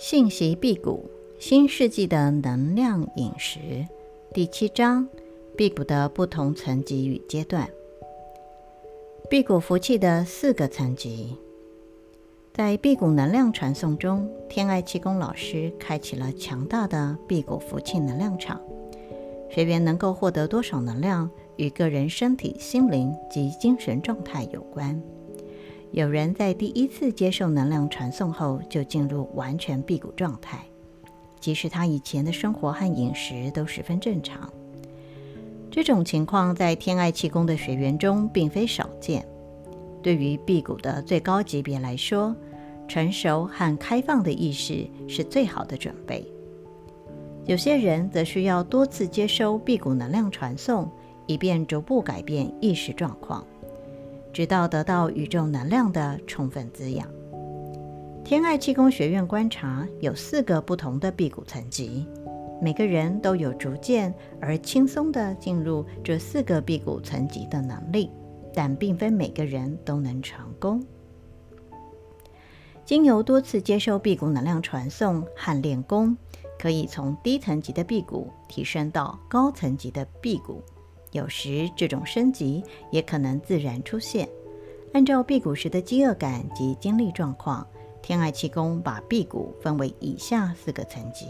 信息辟谷，新世纪的能量饮食，第七章：辟谷的不同层级与阶段。辟谷福气的四个层级，在辟谷能量传送中，天爱气功老师开启了强大的辟谷福气能量场。学员能够获得多少能量，与个人身体、心灵及精神状态有关。有人在第一次接受能量传送后就进入完全辟谷状态，即使他以前的生活和饮食都十分正常。这种情况在天爱气功的学员中并非少见。对于辟谷的最高级别来说，成熟和开放的意识是最好的准备。有些人则需要多次接收辟谷能量传送，以便逐步改变意识状况。直到得到宇宙能量的充分滋养。天爱气功学院观察有四个不同的辟谷层级，每个人都有逐渐而轻松地进入这四个辟谷层级的能力，但并非每个人都能成功。经由多次接受辟谷能量传送和练功，可以从低层级的辟谷提升到高层级的辟谷。有时这种升级也可能自然出现。按照辟谷时的饥饿感及精力状况，天爱气功把辟谷分为以下四个层级。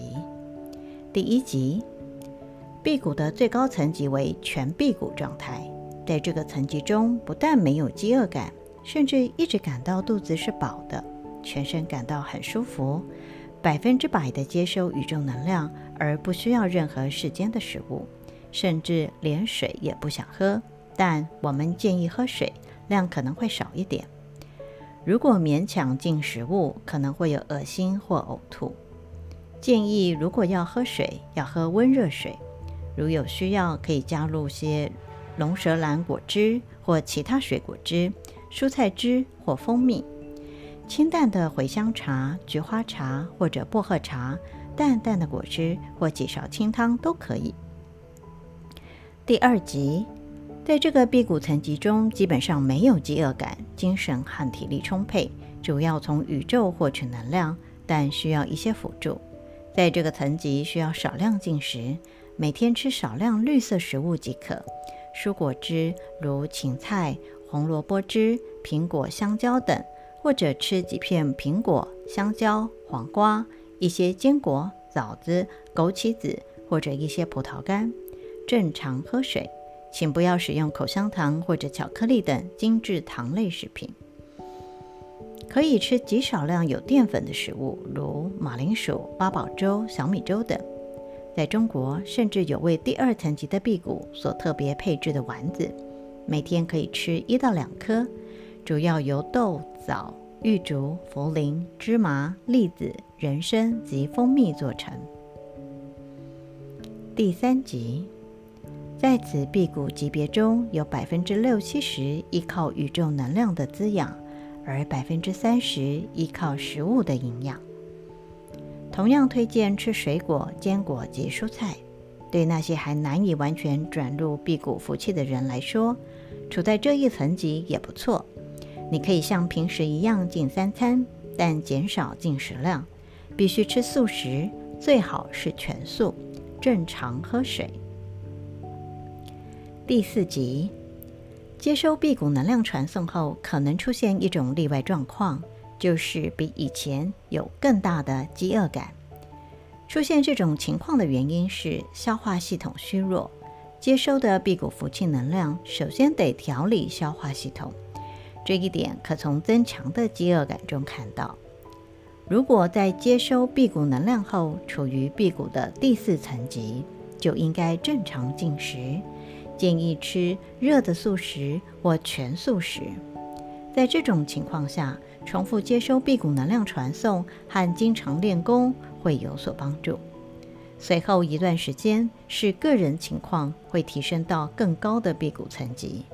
第一级，辟谷的最高层级为全辟谷状态。在这个层级中，不但没有饥饿感，甚至一直感到肚子是饱的，全身感到很舒服，百分之百的接收宇宙能量，而不需要任何世间的食物。甚至连水也不想喝，但我们建议喝水量可能会少一点。如果勉强进食物，可能会有恶心或呕吐。建议如果要喝水，要喝温热水。如有需要，可以加入些龙舌兰果汁或其他水果汁、蔬菜汁或蜂蜜。清淡的茴香茶、菊花茶或者薄荷茶，淡淡的果汁或几勺清汤都可以。第二级，在这个辟谷层级中，基本上没有饥饿感，精神和体力充沛，主要从宇宙获取能量，但需要一些辅助。在这个层级需要少量进食，每天吃少量绿色食物即可，蔬果汁如芹菜、红萝卜汁、苹果、香蕉等，或者吃几片苹果、香蕉、黄瓜、一些坚果、枣子、枸杞子，或者一些葡萄干。正常喝水，请不要使用口香糖或者巧克力等精致糖类食品。可以吃极少量有淀粉的食物，如马铃薯、八宝粥、小米粥等。在中国，甚至有为第二层级的辟谷所特别配置的丸子，每天可以吃一到两颗，主要由豆、枣、玉竹、茯苓、芝麻、栗子、人参及蜂蜜做成。第三级。在此辟谷级别中，有百分之六七十依靠宇宙能量的滋养，而百分之三十依靠食物的营养。同样推荐吃水果、坚果及蔬菜。对那些还难以完全转入辟谷福气的人来说，处在这一层级也不错。你可以像平时一样进三餐，但减少进食量，必须吃素食，最好是全素，正常喝水。第四级，接收辟谷能量传送后，可能出现一种例外状况，就是比以前有更大的饥饿感。出现这种情况的原因是消化系统虚弱，接收的辟谷福气能量首先得调理消化系统。这一点可从增强的饥饿感中看到。如果在接收辟谷能量后处于辟谷的第四层级，就应该正常进食。建议吃热的素食或全素食。在这种情况下，重复接收辟谷能量传送和经常练功会有所帮助。随后一段时间，视个人情况会提升到更高的辟谷层级。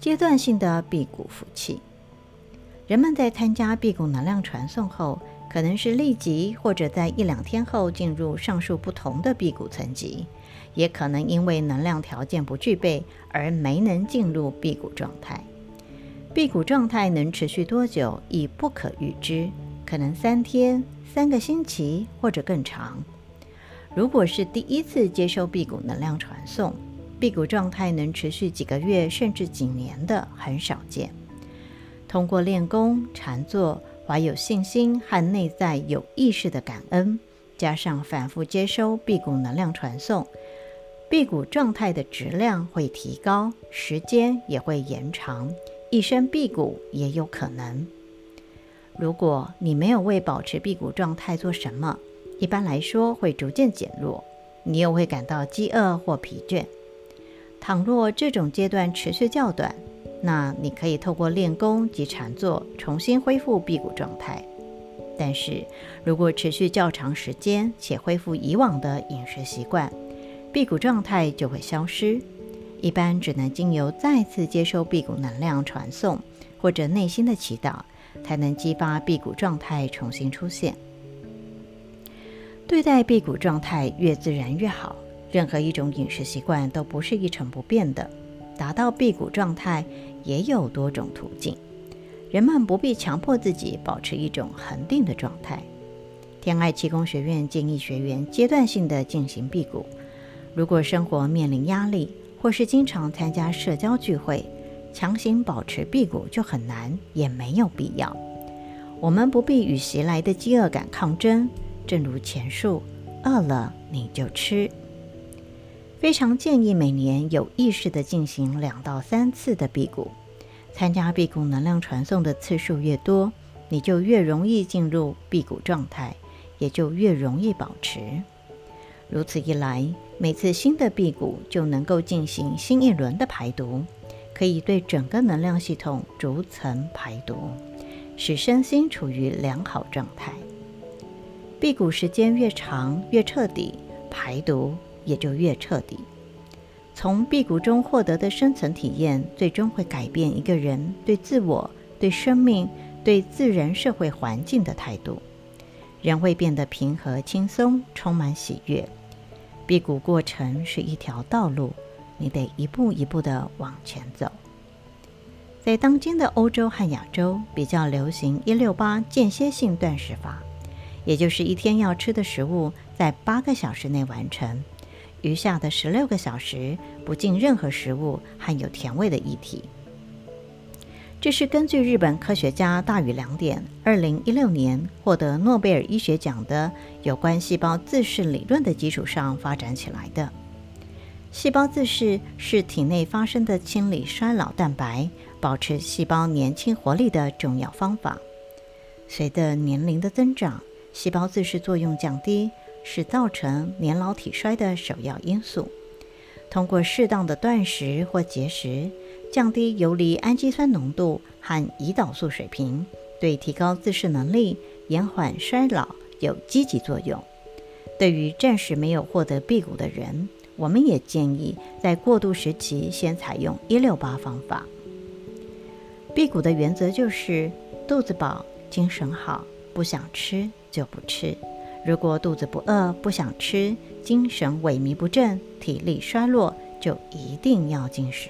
阶段性的辟谷福气，人们在参加辟谷能量传送后，可能是立即或者在一两天后进入上述不同的辟谷层级。也可能因为能量条件不具备而没能进入辟谷状态。辟谷状态能持续多久已不可预知，可能三天、三个星期或者更长。如果是第一次接收辟谷能量传送，辟谷状态能持续几个月甚至几年的很少见。通过练功、禅坐，怀有信心和内在有意识的感恩，加上反复接收辟谷能量传送，辟谷状态的质量会提高，时间也会延长，一生辟谷也有可能。如果你没有为保持辟谷状态做什么，一般来说会逐渐减弱，你又会感到饥饿或疲倦。倘若这种阶段持续较短，那你可以透过练功及禅坐重新恢复辟谷状态。但是如果持续较长时间且恢复以往的饮食习惯，辟谷状态就会消失。一般只能经由再次接收辟谷能量传送或者内心的祈祷，才能激发辟谷状态重新出现。对待辟谷状态越自然越好。任何一种饮食习惯都不是一成不变的，达到辟谷状态也有多种途径。人们不必强迫自己保持一种恒定的状态。天爱气功学院建议学员阶段性的进行辟谷。如果生活面临压力，或是经常参加社交聚会，强行保持辟谷就很难，也没有必要。我们不必与袭来的饥饿感抗争。正如前述，饿了你就吃。非常建议每年有意识地进行两到三次的辟谷。参加辟谷能量传送的次数越多，你就越容易进入辟谷状态，也就越容易保持。如此一来，每次新的辟谷就能够进行新一轮的排毒，可以对整个能量系统逐层排毒，使身心处于良好状态。辟谷时间越长，越彻底，排毒。也就越彻底。从辟谷中获得的深层体验，最终会改变一个人对自我、对生命、对自然社会环境的态度。人会变得平和、轻松，充满喜悦。辟谷过程是一条道路，你得一步一步地往前走。在当今的欧洲和亚洲，比较流行一六八间歇性断食法，也就是一天要吃的食物在八个小时内完成。余下的十六个小时不进任何食物含有甜味的液体。这是根据日本科学家大隅良典二零一六年获得诺贝尔医学奖的有关细胞自噬理论的基础上发展起来的。细胞自噬是体内发生的清理衰老蛋白，保持细胞年轻活力的重要方法。随着年龄的增长，细胞自噬作用降低。是造成年老体衰的首要因素。通过适当的断食或节食，降低游离氨基酸浓度和胰岛素水平，对提高自噬能力、延缓衰老有积极作用。对于暂时没有获得辟谷的人，我们也建议在过渡时期先采用一六八方法。辟谷的原则就是肚子饱、精神好，不想吃就不吃。如果肚子不饿、不想吃、精神萎靡不振、体力衰弱，就一定要进食。